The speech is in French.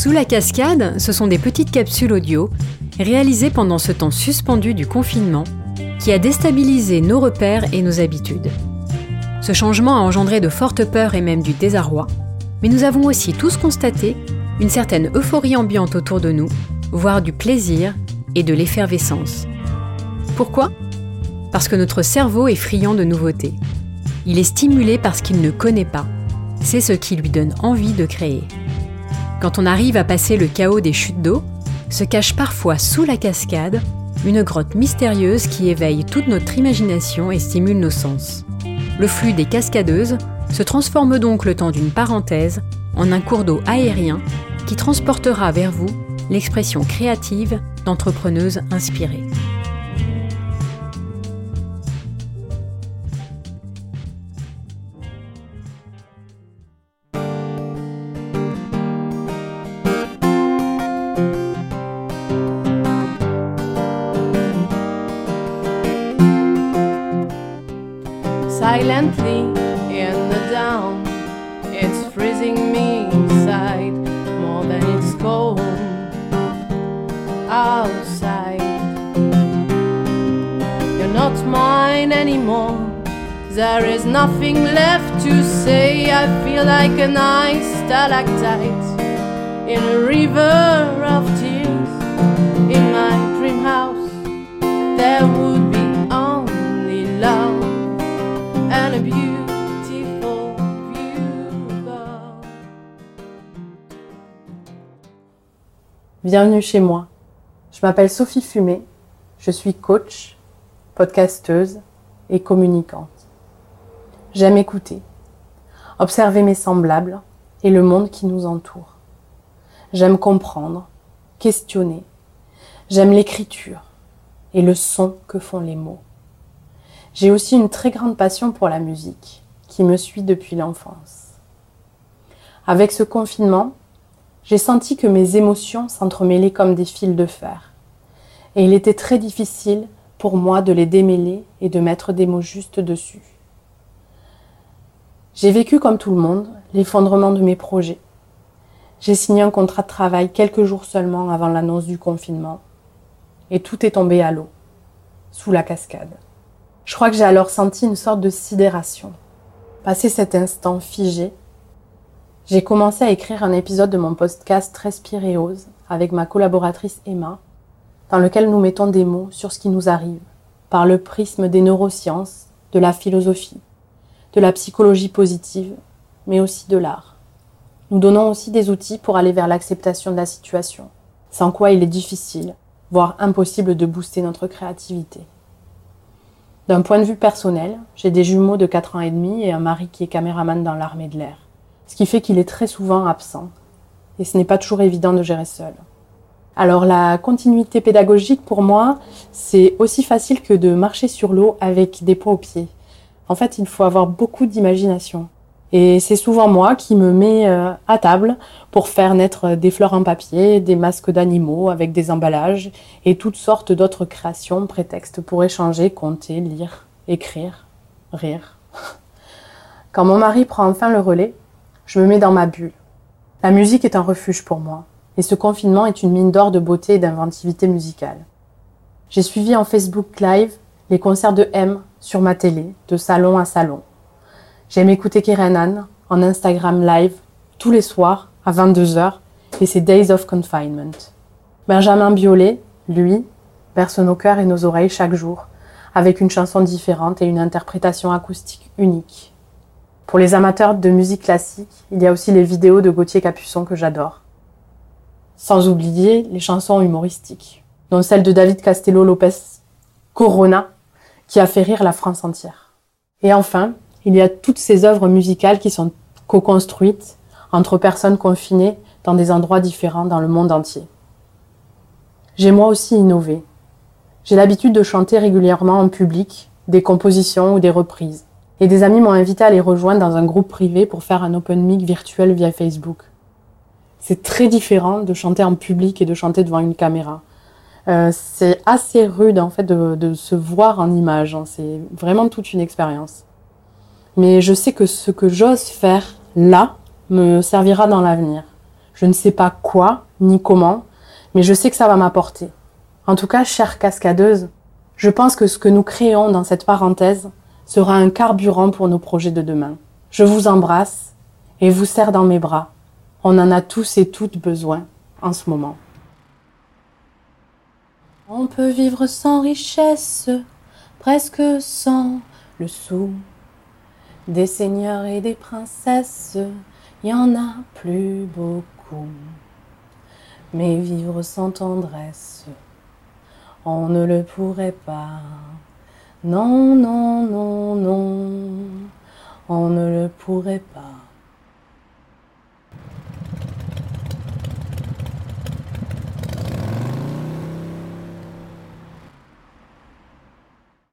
Sous la cascade, ce sont des petites capsules audio réalisées pendant ce temps suspendu du confinement qui a déstabilisé nos repères et nos habitudes. Ce changement a engendré de fortes peurs et même du désarroi, mais nous avons aussi tous constaté une certaine euphorie ambiante autour de nous, voire du plaisir et de l'effervescence. Pourquoi? Parce que notre cerveau est friand de nouveautés. Il est stimulé parce qu'il ne connaît pas. C'est ce qui lui donne envie de créer. Quand on arrive à passer le chaos des chutes d'eau, se cache parfois sous la cascade une grotte mystérieuse qui éveille toute notre imagination et stimule nos sens. Le flux des cascadeuses se transforme donc le temps d'une parenthèse en un cours d'eau aérien qui transportera vers vous l'expression créative d'entrepreneuses inspirées. Silently in the down, it's freezing me inside more than it's cold outside. You're not mine anymore. There is nothing left to say. I feel like an ice stalactite in a river of tears. Bienvenue chez moi. Je m'appelle Sophie Fumé. Je suis coach, podcasteuse et communicante. J'aime écouter, observer mes semblables et le monde qui nous entoure. J'aime comprendre, questionner. J'aime l'écriture et le son que font les mots. J'ai aussi une très grande passion pour la musique qui me suit depuis l'enfance. Avec ce confinement, j'ai senti que mes émotions s'entremêlaient comme des fils de fer. Et il était très difficile pour moi de les démêler et de mettre des mots justes dessus. J'ai vécu comme tout le monde l'effondrement de mes projets. J'ai signé un contrat de travail quelques jours seulement avant l'annonce du confinement. Et tout est tombé à l'eau, sous la cascade. Je crois que j'ai alors senti une sorte de sidération. Passé cet instant figé, j'ai commencé à écrire un épisode de mon podcast Respiréose avec ma collaboratrice Emma, dans lequel nous mettons des mots sur ce qui nous arrive, par le prisme des neurosciences, de la philosophie, de la psychologie positive, mais aussi de l'art. Nous donnons aussi des outils pour aller vers l'acceptation de la situation, sans quoi il est difficile, voire impossible de booster notre créativité. D'un point de vue personnel, j'ai des jumeaux de 4 ans et demi et un mari qui est caméraman dans l'armée de l'air, ce qui fait qu'il est très souvent absent, et ce n'est pas toujours évident de gérer seul. Alors la continuité pédagogique pour moi, c'est aussi facile que de marcher sur l'eau avec des poids aux pieds. En fait, il faut avoir beaucoup d'imagination. Et c'est souvent moi qui me mets euh, à table pour faire naître des fleurs en papier, des masques d'animaux avec des emballages et toutes sortes d'autres créations, prétextes pour échanger, compter, lire, écrire, rire. Quand mon mari prend enfin le relais, je me mets dans ma bulle. La musique est un refuge pour moi, et ce confinement est une mine d'or de beauté et d'inventivité musicale. J'ai suivi en Facebook Live les concerts de M sur ma télé, de salon à salon. J'aime écouter Kerenan en Instagram Live tous les soirs à 22h et ses Days of Confinement. Benjamin Biolay, lui, berce nos cœurs et nos oreilles chaque jour, avec une chanson différente et une interprétation acoustique unique. Pour les amateurs de musique classique, il y a aussi les vidéos de Gauthier Capuçon que j'adore. Sans oublier les chansons humoristiques, dont celle de David Castello Lopez Corona, qui a fait rire la France entière. Et enfin, il y a toutes ces œuvres musicales qui sont co-construites entre personnes confinées dans des endroits différents dans le monde entier. J'ai moi aussi innové. J'ai l'habitude de chanter régulièrement en public des compositions ou des reprises. Et des amis m'ont invité à les rejoindre dans un groupe privé pour faire un open mic virtuel via Facebook. C'est très différent de chanter en public et de chanter devant une caméra. Euh, c'est assez rude en fait de, se voir en image. hein. C'est vraiment toute une expérience. Mais je sais que ce que j'ose faire là me servira dans l'avenir. Je ne sais pas quoi ni comment, mais je sais que ça va m'apporter. En tout cas, chère cascadeuse, je pense que ce que nous créons dans cette parenthèse sera un carburant pour nos projets de demain. Je vous embrasse et vous serre dans mes bras. On en a tous et toutes besoin en ce moment. On peut vivre sans richesse, presque sans le sou. Des seigneurs et des princesses, il y en a plus beaucoup. Mais vivre sans tendresse, on ne le pourrait pas. Non, non, non, non, on ne le pourrait pas.